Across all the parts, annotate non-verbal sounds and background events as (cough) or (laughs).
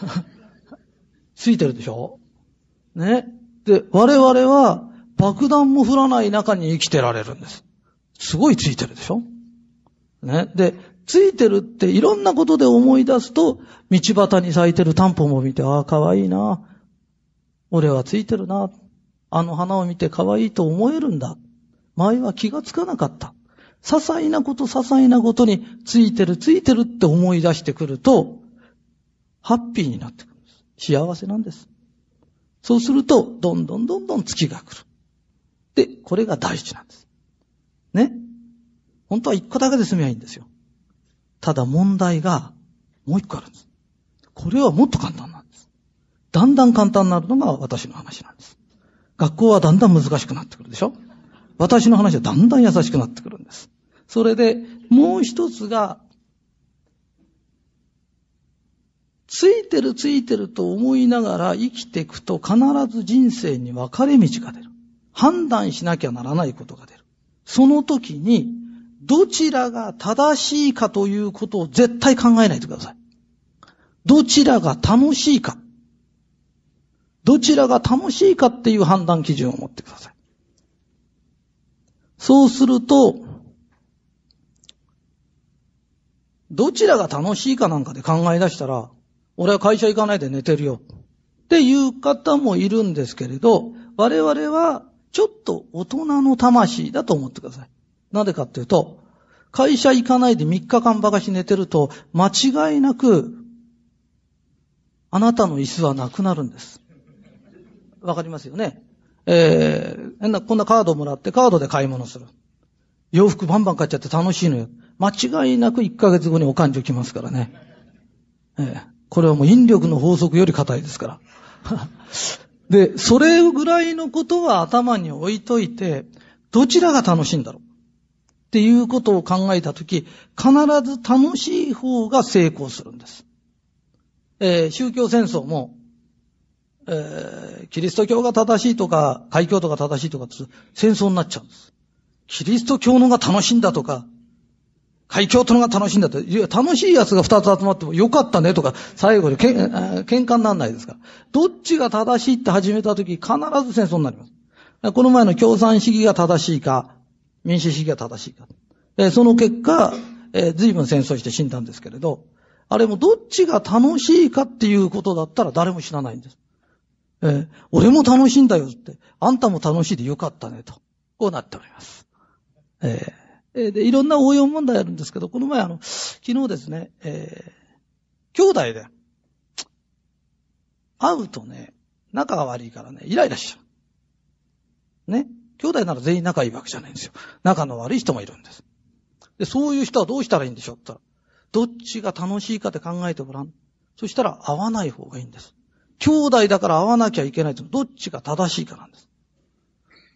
(laughs) ついてるでしょ？ね？で、我々は爆弾も降らない中に生きてられるんです。すごいついてるでしょ？ね？で、ついてるっていろんなことで思い出すと、道端に咲いてるタンポポを見て、ああ、かわいいな。俺はついてるな。あの花を見てかわいいと思えるんだ。前は気がつかなかった。些細なこと、些細なことについてる、ついてるって思い出してくると、ハッピーになってくるんです。幸せなんです。そうすると、どんどんどんどん月が来る。で、これが大事なんです。ね？本当は一個だけで済みゃいいんですよ。ただ問題が、もう一個あるんです。これはもっと簡単なんです。だんだん簡単になるのが私の話なんです。学校はだんだん難しくなってくるでしょ私の話はだんだん優しくなってくるんです。それで、もう一つが、ついてるついてると思いながら生きていくと必ず人生に分かれ道が出る。判断しなきゃならないことが出る。その時に、どちらが正しいかということを絶対考えないでください。どちらが楽しいか。どちらが楽しいかっていう判断基準を持ってください。そうすると、どちらが楽しいかなんかで考え出したら、俺は会社行かないで寝てるよ。っていう方もいるんですけれど、我々はちょっと大人の魂だと思ってください。なぜかっていうと、会社行かないで3日間ばかし寝てると、間違いなく、あなたの椅子はなくなるんです。わかりますよね？えー、こんなカードもらってカードで買い物する。洋服バンバン買っちゃって楽しいのよ。間違いなく1ヶ月後にお勘定来ますからね。えー、これはもう引力の法則より硬いですから。(laughs) で、それぐらいのことは頭に置いといて、どちらが楽しいんだろう？っていうことを考えたとき、必ず楽しい方が成功するんです。えー、宗教戦争も、えー、キリスト教が正しいとか、海教徒が正しいとか戦争になっちゃうんです。キリスト教のが楽しいんだとか、海峡とのが楽しいんだって、いや、楽しい奴が二つ集まってもよかったねとか、最後にけん、喧嘩にならないですから。どっちが正しいって始めた時、必ず戦争になります。この前の共産主義が正しいか、民主主義が正しいか。えその結果、えー、随分戦争して死んだんですけれど、あれもどっちが楽しいかっていうことだったら誰も知らないんです。えー、俺も楽しいんだよって、あんたも楽しいでよかったねと。こうなっております。えーえで、いろんな応用問題あるんですけど、この前あの、昨日ですね、えー、兄弟で、会うとね、仲が悪いからね、イライラしちゃう。ね。兄弟なら全員仲いいわけじゃないんですよ。仲の悪い人もいるんです。で、そういう人はどうしたらいいんでしょう？って言ったら、どっちが楽しいかって考えてごらん。そしたら会わない方がいいんです。兄弟だから会わなきゃいけないってどっちが正しいかなんです。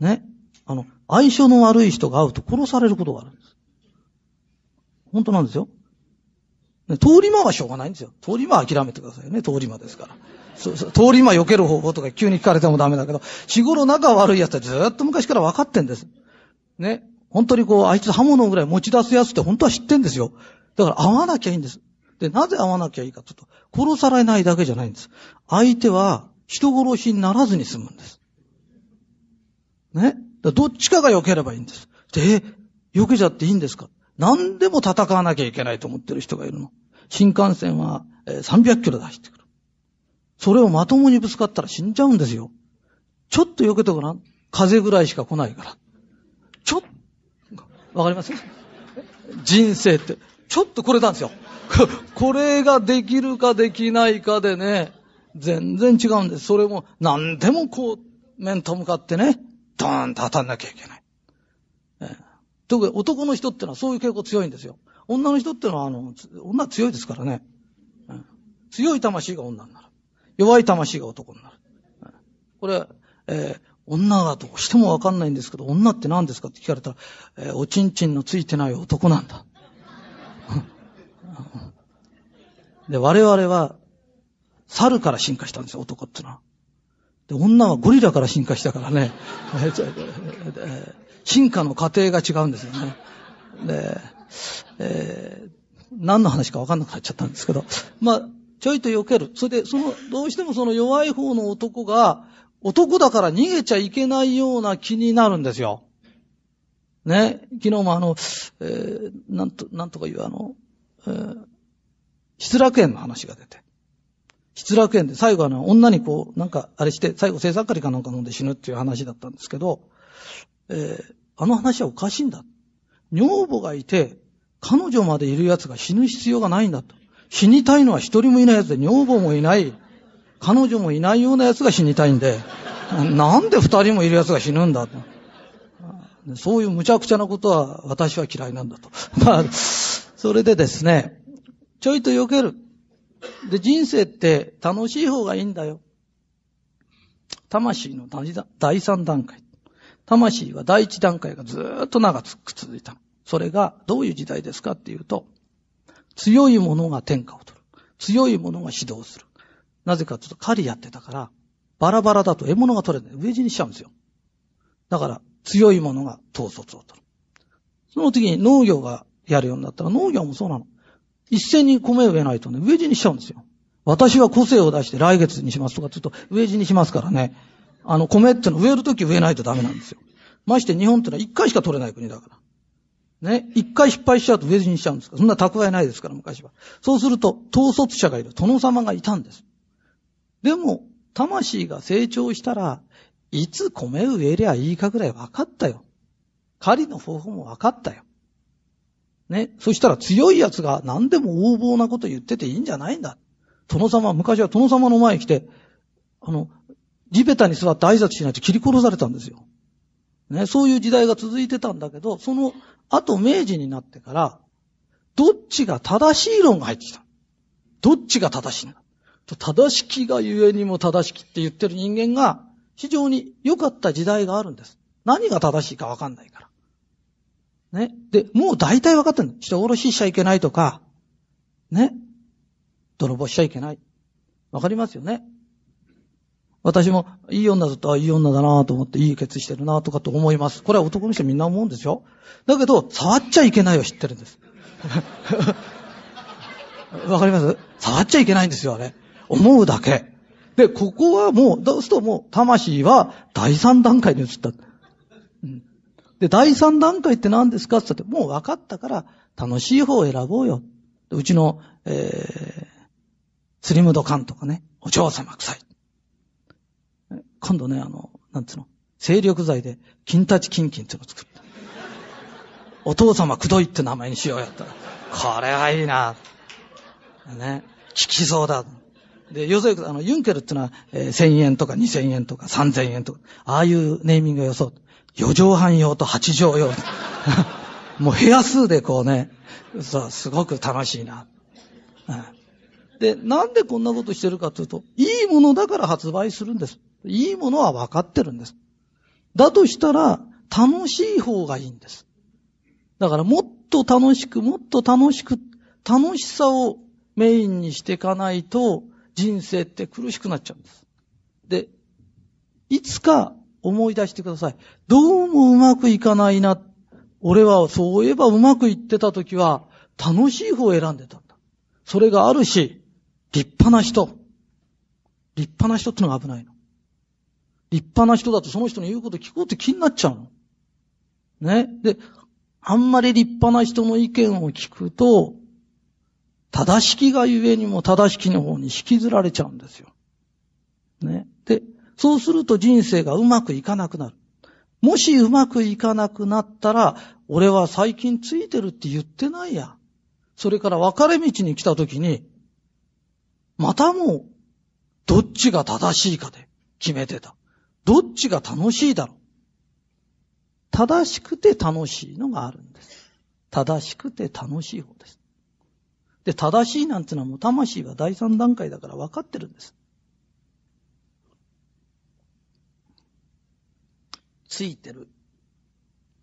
ね。あの、相性の悪い人が会うと殺されることがあるんです。本当なんですよ。通り魔はしょうがないんですよ。通り魔は諦めてくださいね。通り魔ですから。そうそう通り魔避ける方法とか急に聞かれてもダメだけど、日頃仲悪い奴はずっと昔から分かってんです。ね。本当にこう、あいつ刃物ぐらい持ち出すやつって本当は知ってんですよ。だから会わなきゃいいんです。で、なぜ会わなきゃいいかというと、殺されないだけじゃないんです。相手は人殺しにならずに済むんです。ね。どっちかが避ければいいんです。で、避けちゃっていいんですか？何でも戦わなきゃいけないと思ってる人がいるの。新幹線は300キロで走ってくる。それをまともにぶつかったら死んじゃうんですよ。ちょっと避けてごらん。風ぐらいしか来ないから。ちょっ、わかります？人生って、ちょっとこれなんですよ。(laughs) これができるかできないかでね、全然違うんです。それも何でもこう、面と向かってね、ドーンと当たんなきゃいけない。えー、特に男の人ってのはそういう傾向強いんですよ。女の人ってのは、あの、女強いですからね。えー、強い魂が女になる。弱い魂が男になる。えー、これ、えー、女がどうしてもわかんないんですけど、女って何ですかって聞かれたら、えー、おちんちんのついてない男なんだ。(laughs) で、我々は、猿から進化したんですよ、男ってのは。で、女はゴリラから進化したからね、(laughs) 進化の過程が違うんですよね。で、えー、何の話か分かんなくなっちゃったんですけど、まあ、ちょいと避ける。それで、その、どうしてもその弱い方の男が、男だから逃げちゃいけないような気になるんですよ。ね。昨日もあの、えー、なんと、なんとかいうあの、えー、失楽園の話が出て。失楽園で最後あの、女にこう、なんか、あれして、最後、生産カリかなんか飲んで死ぬっていう話だったんですけど、えー、あの話はおかしいんだ。女房がいて、彼女までいる奴が死ぬ必要がないんだと。死にたいのは一人もいない奴で、女房もいない、彼女もいないような奴が死にたいんで、なんで二人もいる奴が死ぬんだと。そういう無茶苦茶なことは私は嫌いなんだと。(laughs) まあ、それでですね、ちょいと避ける。で、人生って楽しい方がいいんだよ。魂の第三段階。魂は第一段階がずっと長く続いた。それがどういう時代ですかっていうと、強い者が天下を取る。強い者が指導する。なぜかというと狩りやってたから、バラバラだと獲物が取れない。飢え死にしちゃうんですよ。だから、強い者が統率を取る。その次に農業がやるようになったら、農業もそうなの。一斉に米を植えないとね、植え死にしちゃうんですよ。私は個性を出して来月にしますとか、ちょっと植え死にしますからね。あの、米ってのは植えるとき植えないとダメなんですよ。まして日本ってのは一回しか取れない国だから。ね。一回失敗しちゃうと植え死にしちゃうんですから。そんな蓄えないですから、昔は。そうすると、統率者がいる。殿様がいたんです。でも、魂が成長したら、いつ米植えりゃいいかぐらい分かったよ。狩りの方法も分かったよ。ね。そしたら強い奴が何でも横暴なこと言ってていいんじゃないんだ。殿様、昔は殿様の前に来て、あの、地べたに座って挨拶しないと切り殺されたんですよ。ね。そういう時代が続いてたんだけど、その後明治になってから、どっちが正しい論が入ってきた。どっちが正しいんだ。正しきがゆえにも正しきって言ってる人間が、非常に良かった時代があるんです。何が正しいかわかんないから。ね。で、もう大体分かってる人殺ししちゃいけないとか、ね。泥棒しちゃいけない。わかりますよね。私も、いい女だと、いい女だなと思って、いいケツしてるなとかと思います。これは男の人みんな思うんですよ。だけど、触っちゃいけないを知ってるんです。(laughs) わかります？触っちゃいけないんですよ、あれ。思うだけ。で、ここはもう、どうするともう、魂は第三段階に移った。うん、で、第三段階って何ですかって言って、もう分かったから、楽しい方を選ぼうよ。うちの、えー、スリムドカンとかね、お嬢様臭い。今度ね、あの、なんつうの、精力剤で、金立ちキンキンっていうのを作った。お父様くどいって名前にしようやったら、これはいいな。ね、効きそうだ。で、要するに、あの、ユンケルっていうのは、えー、1000円とか2000円とか3000円とか、ああいうネーミングを予想。4畳半用と8畳用。(laughs) もう部屋数でこうね、そう、すごく楽しいな。で、なんでこんなことしてるかというと、いいものだから発売するんです。いいものは分かってるんです。だとしたら、楽しい方がいいんです。だからもっと楽しく、もっと楽しく、楽しさをメインにしていかないと、人生って苦しくなっちゃうんです。で、いつか思い出してください。どうもうまくいかないな。俺はそういえばうまくいってた時は楽しい方を選んでたんだ。それがあるし、立派な人。立派な人ってのが危ないの。立派な人だとその人の言うこと聞こうって気になっちゃうの。ね。で、あんまり立派な人の意見を聞くと、正しきがゆえにも正しきの方に引きずられちゃうんですよ。ね。で、そうすると人生がうまくいかなくなる。もしうまくいかなくなったら、俺は最近ついてるって言ってないや。それから分かれ道に来た時に、またもう、どっちが正しいかで決めてた。どっちが楽しいだろう。正しくて楽しいのがあるんです。正しくて楽しい方です。で、正しいなんてのはもう魂は第三段階だから分かってるんです。ついてる。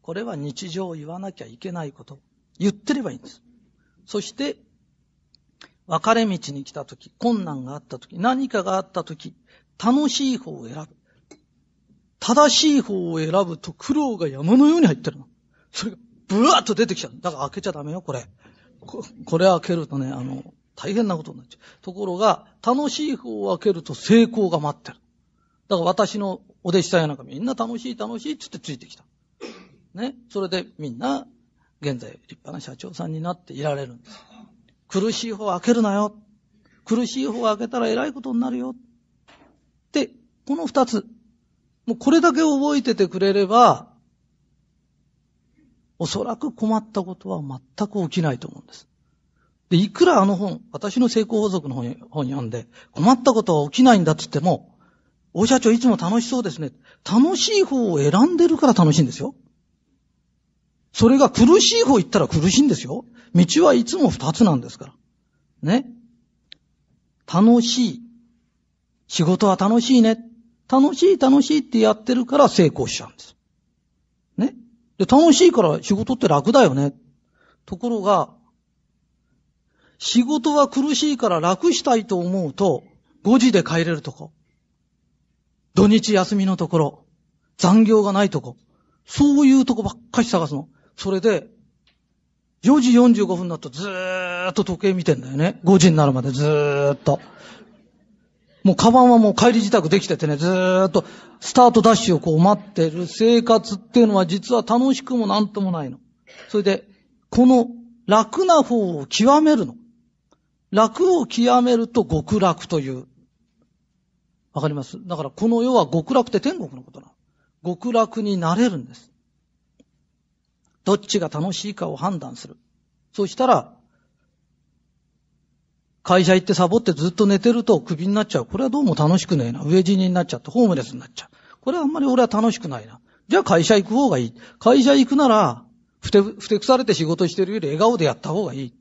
これは日常言わなきゃいけないこと。言ってればいいんです。そして、分かれ道に来たとき、困難があったとき、何かがあったとき、楽しい方を選ぶ。正しい方を選ぶと苦労が山のように入ってるの。それがブワーッと出てきちゃう。だから開けちゃダメよ、これ。ここれ開けるとね、あの、大変なことになっちゃう。ところが、楽しい方を開けると成功が待ってる。だから私のお弟子さんやなんかみんな楽しい楽しいってってついてきた。ね。それでみんな、現在立派な社長さんになっていられるんです。苦しい方を開けるなよ。苦しい方を開けたら偉いことになるよ。で、この二つ。もうこれだけ覚えててくれれば、おそらく困ったことは全く起きないと思うんです。で、いくらあの本、私の成功法則の本本読んで、困ったことは起きないんだって言っても、大社長いつも楽しそうですね。楽しい方を選んでるから楽しいんですよ。それが苦しい方行ったら苦しいんですよ。道はいつも二つなんですから。ね。楽しい。仕事は楽しいね。楽しい楽しいってやってるから成功しちゃうんです。で、楽しいから仕事って楽だよね。ところが、仕事は苦しいから楽したいと思うと、5時で帰れるとこ。土日休みのところ。残業がないとこ。そういうとこばっかり探すの。それで、4時45分になるとずーっと時計見てんだよね。5時になるまでずーっと。もうカバンはもう帰り自宅できててね、ずーっとスタートダッシュをこう待ってる生活っていうのは実は楽しくもなんともないの。それで、この楽な方を極めるの。楽を極めると極楽という。わかります？だからこの世は極楽って天国のことなの。極楽になれるんです。どっちが楽しいかを判断する。そしたら、会社行ってサボってずっと寝てるとクビになっちゃう。これはどうも楽しくねえな。飢え死にになっちゃってホームレスになっちゃう。これはあんまり俺は楽しくないな。じゃあ会社行く方がいい。会社行くなら、ふて、ふてくされて仕事してるより笑顔でやった方がいい。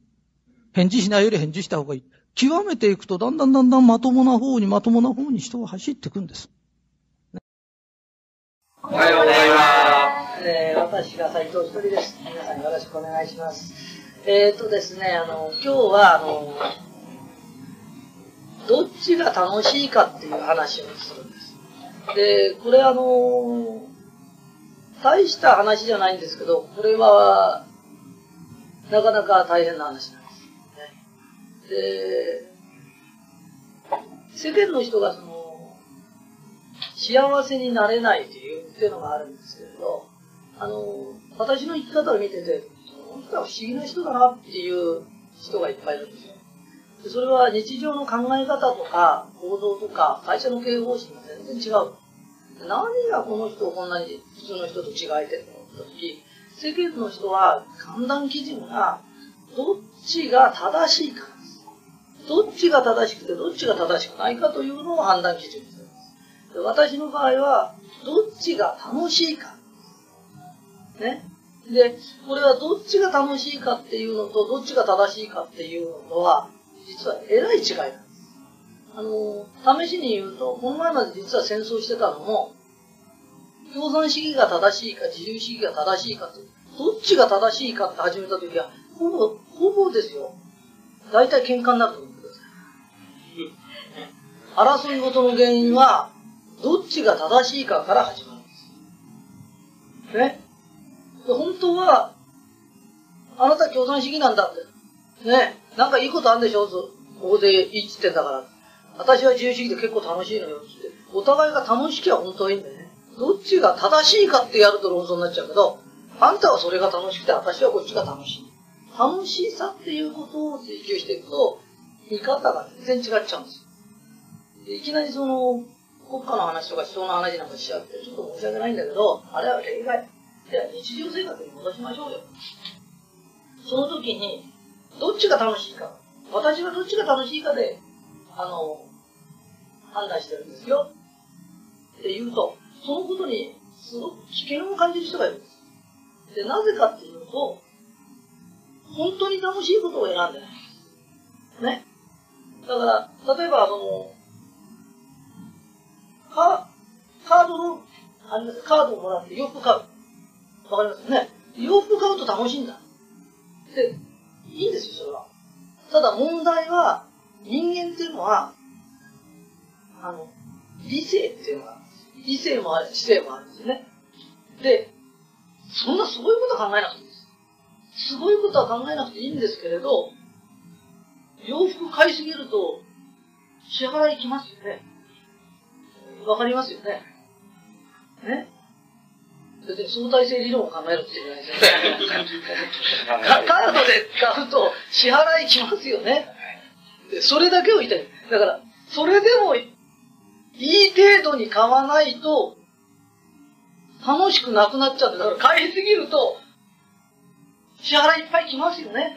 返事しないより返事した方がいい。極めていくと、だんだんだんだんまともな方にまともな方に人は走っていくんです。おはようございます。えー、私が斉藤ひとりです。皆さんよろしくお願いします。えっ、とですね、あの、今日は、あの、どっちが楽しいかっていう話をするんです。で、これあの、大した話じゃないんですけど、これは、なかなか大変な話なんです。ね、で、世間の人がその、幸せになれないっていうっていうのがあるんですけれど、あの、私の生き方を見てて、この人は不思議な人だなっていう人がいっぱいいるんですよ。それは日常の考え方とか行動とか会社の経営方針が全然違う。何がこの人をこんなに普通の人と違えてるのって時、世間の人は判断基準がどっちが正しいかどっちが正しくてどっちが正しくないかというのを判断基準にするで。私の場合は、どっちが楽しいか。ね。で、これはどっちが楽しいかっていうのと、どっちが正しいかっていうのは、実はえらい違いなんです。あの、試しに言うと、この前まで実は戦争してたのも、共産主義が正しいか自由主義が正しいかって、どっちが正しいかって始めた時は、ほぼ、ほぼですよ。大体喧嘩になると思ってください。(laughs) 争い事の原因は、どっちが正しいかから始まるんです。ね。で本当は、あなた共産主義なんだって。ね。なんかいいことあるんでしょ？ここでいいっつってんだから。私は自由主義で結構楽しいのよって。お互いが楽しきゃ本当はいいんだよね。どっちが正しいかってやると論争になっちゃうけど、あんたはそれが楽しくて、私はこっちが楽しい。楽しさっていうことを追求していくと、見方が全然違っちゃうんですよ。いきなりその、国家の話とか思想の話なんかしちゃって、ちょっと申し訳ないんだけど、あれは例外。では日常生活に戻しましょうよ。その時に、どっちが楽しいか。私はどっちが楽しいかで、あの、判断してるんですよ。って言うと、そのことにすごく危険を感じる人がいるんです。で、なぜかっていうと、本当に楽しいことを選んでない。ね。だから、例えば、その、カカードの、あれカードをもらって洋服買う。わかります？ね。洋服買うと楽しいんだ。で、いいんですよ、それは。ただ問題は、人間っていうのは、あの、理性っていうのは、理性もある、知性もあるんですね。で、そんなすごいことは考えなくていいんです。すごいことは考えなくていいんですけれど、洋服買いすぎると、支払いきますよね。わかりますよね。ね？別に相対性理論を考えるって言うんじゃないですよね。カードで買うと支払いきますよね。それだけを言いたい。だから、それでもいい程度に買わないと、楽しくなくなっちゃうんだから買いすぎると、支払いいっぱい来ますよね。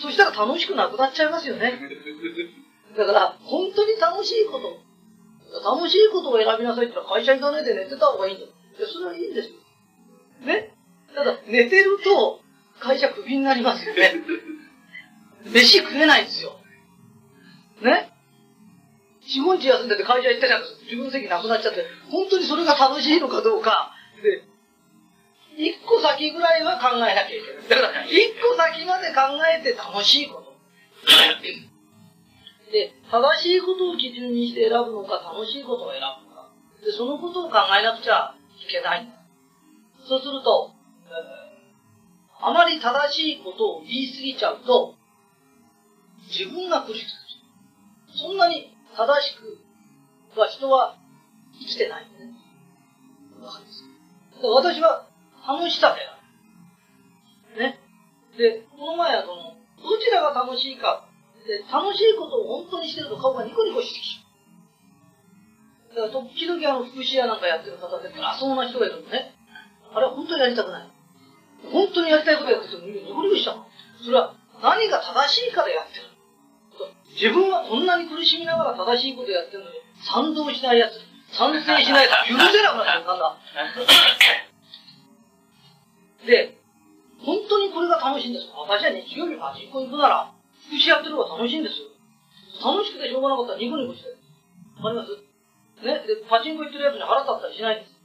そしたら楽しくなくなっちゃいますよね。だから、本当に楽しいこと。楽しいことを選びなさいって言ったら会社行かないで寝てた方がいいんだ。いや、それはいいんですよ。ね？ただ、寝てると、会社クビになりますよね。(laughs) 飯食えないんですよ。ね？四五日休んでて会社行ったじゃん。自分席なくなっちゃって、本当にそれが楽しいのかどうか、で、一個先ぐらいは考えなきゃいけない。だから、一個先まで考えて楽しいこと。(laughs) で、正しいことを基準にして選ぶのか、楽しいことを選ぶのか。で、そのことを考えなくちゃいけない。そうすると、あまり正しいことを言い過ぎちゃうと、自分が苦しくなる。そんなに正しくは人は生きてないね。わかります私は楽しさである。ね。で、この前はその、どちらが楽しいかで、楽しいことを本当にしてると顔がニコニコしてきちゃう。だから時々あの福祉屋なんかやってる方で辛そうな人がいるのね。あれは本当にやりたくない。本当にやりたいことやってるとニコニコしちゃう。それは何が正しいかでやってる。自分はこんなに苦しみながら正しいことやってるのに賛同しないやつ、賛成しないやつ、許せなくなっちゃう、なんだ。で、本当にこれが楽しいんです。私は日曜日パチンコ行くなら、福祉やってる方が楽しいんですよ。楽しくてしょうがなかったらニコニコして。わかります？ね。で、パチンコ行ってるやつに腹立ったりしないんです。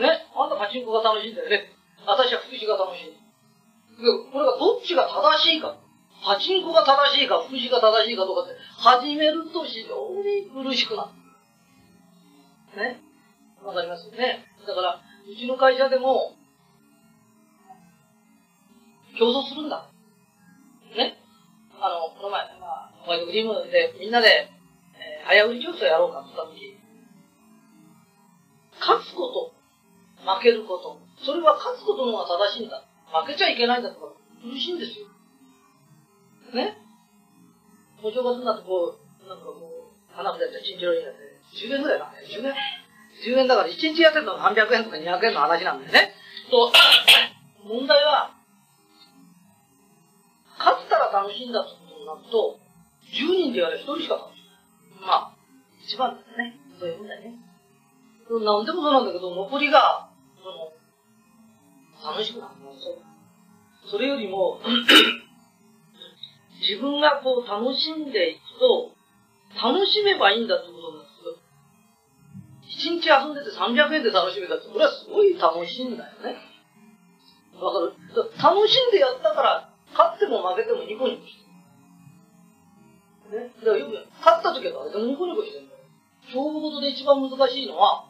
ね。あんたパチンコが楽しいんだよね。私は福祉が楽しい。で、これがどっちが正しいか。パチンコが正しいか、福祉が正しいかとかって、始めると非常に苦しくなる。ね。わかりますよね。だから、うちの会社でも、競争するんだ。ね。あの、この前、まあ、ホワイトクリームでみんなで、えー、早売り競争やろうかって言った時、勝つこと、負けること、それは勝つことの方が正しいんだ。負けちゃいけないんだとか、苦しいんですよ。ねお正月になってこう、なんかこう、花札やってチンチロリンやって、10円ぐらいだね。10円 ?10 円だから1日やってるの300円とか200円の話なんだよね。と、(coughs) 問題は、勝ったら楽しいんだってことになると、10人でやれ1人しか楽。まあ、一番だね。そういうもんだよね。なんでもそうなんだけど、残りが、その、楽しくなるのそう。それよりも、(clears throat) 自分がこう楽しんでいくと、楽しめばいいんだってことなんですよ。一日遊んでて300円で楽しめたって、これはすごい楽しいんだよね。わかる？楽しんでやったから、勝っても負けてもニコニコして。ね。だからよく、勝った時は誰でもニコニコしてるんだよ。勝負事で一番難しいのは、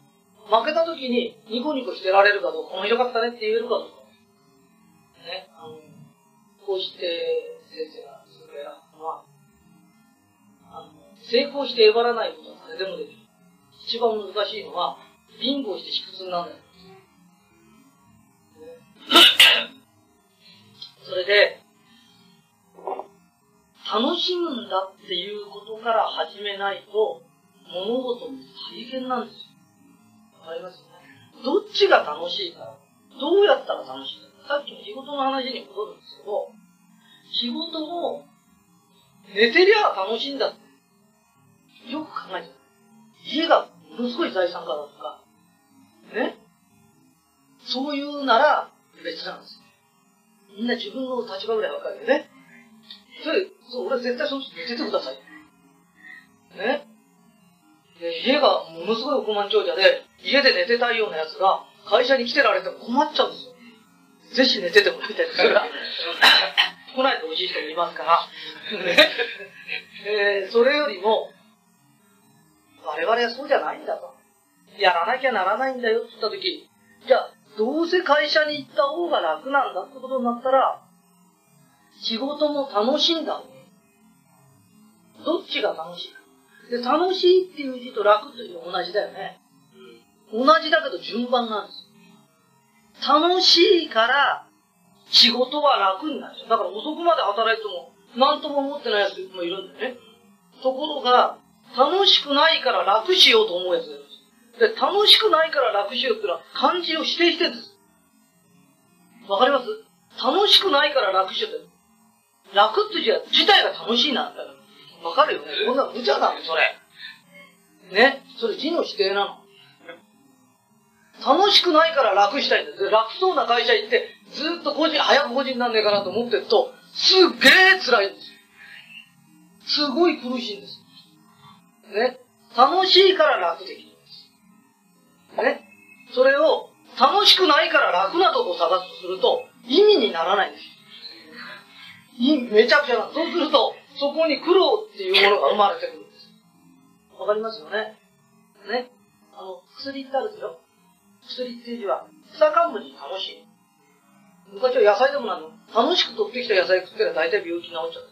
負けた時にニコニコしてられるかどうか、面白かったねって言えるかどうか。ね。あの、こうして先生がそれを選ぶのは、あの、成功してえばらないことは誰でもできる。一番難しいのは、ビンゴして卑屈になるんだよ。(coughs) それで、楽しむんだっていうことから始めないと、物事も大変なんですよ。わかりますね？どっちが楽しいか、どうやったら楽しいか。さっきの仕事の話に戻るんですけど、仕事も、寝てりゃ楽しいんだって。よく考えて家がものすごい財産家だとか、ね？そういうなら別なんですみんな自分の立場ぐらいわかるよね。それ、そう、俺絶対その人寝てください。ね。で、家がものすごい億万長者で、家で寝てたいような奴が、会社に来てられても困っちゃうんですよ。ぜひ寝ててもらいたいです。それが、来ないと美味しい人もいますから。ね。えー、それよりも、我々はそうじゃないんだと。やらなきゃならないんだよって言ったとき、じゃあ、どうせ会社に行った方が楽なんだってことになったら、仕事も楽しんだどっちが楽しい？か。で、楽しいっていう字と楽っていう字は同じだよね。同じだけど順番なんです。楽しいから仕事は楽になる。だから遅くまで働いても何とも思ってないやつもいるんだよね。ところが、楽しくないから楽しようと思うやつがいるんです。で、楽しくないから楽しようっていうのは漢字を否定してるんです。わかります？楽しくないから楽しようって。楽って字自体が楽しいなんだから。わかるよねこんな無茶なの、それ。ね。それ字の否定なの。楽しくないから楽したいんです。楽そうな会社行って、ずっと個人、早く個人なんねえかなと思ってると、すっげえ辛いんですよ。すごい苦しいんです。ね。楽しいから楽できるんです。ね。それを、楽しくないから楽なとこを探すとすると、意味にならないんです。めちゃくちゃな。そうすると、そこに苦労っていうものが生まれてくるんです。わかりますよね？ね？あの、薬ってあるんですよ。薬っていう字は、草冠に楽しい。昔は野菜でもなの。楽しく取ってきた野菜食ったら大体病気治っちゃう。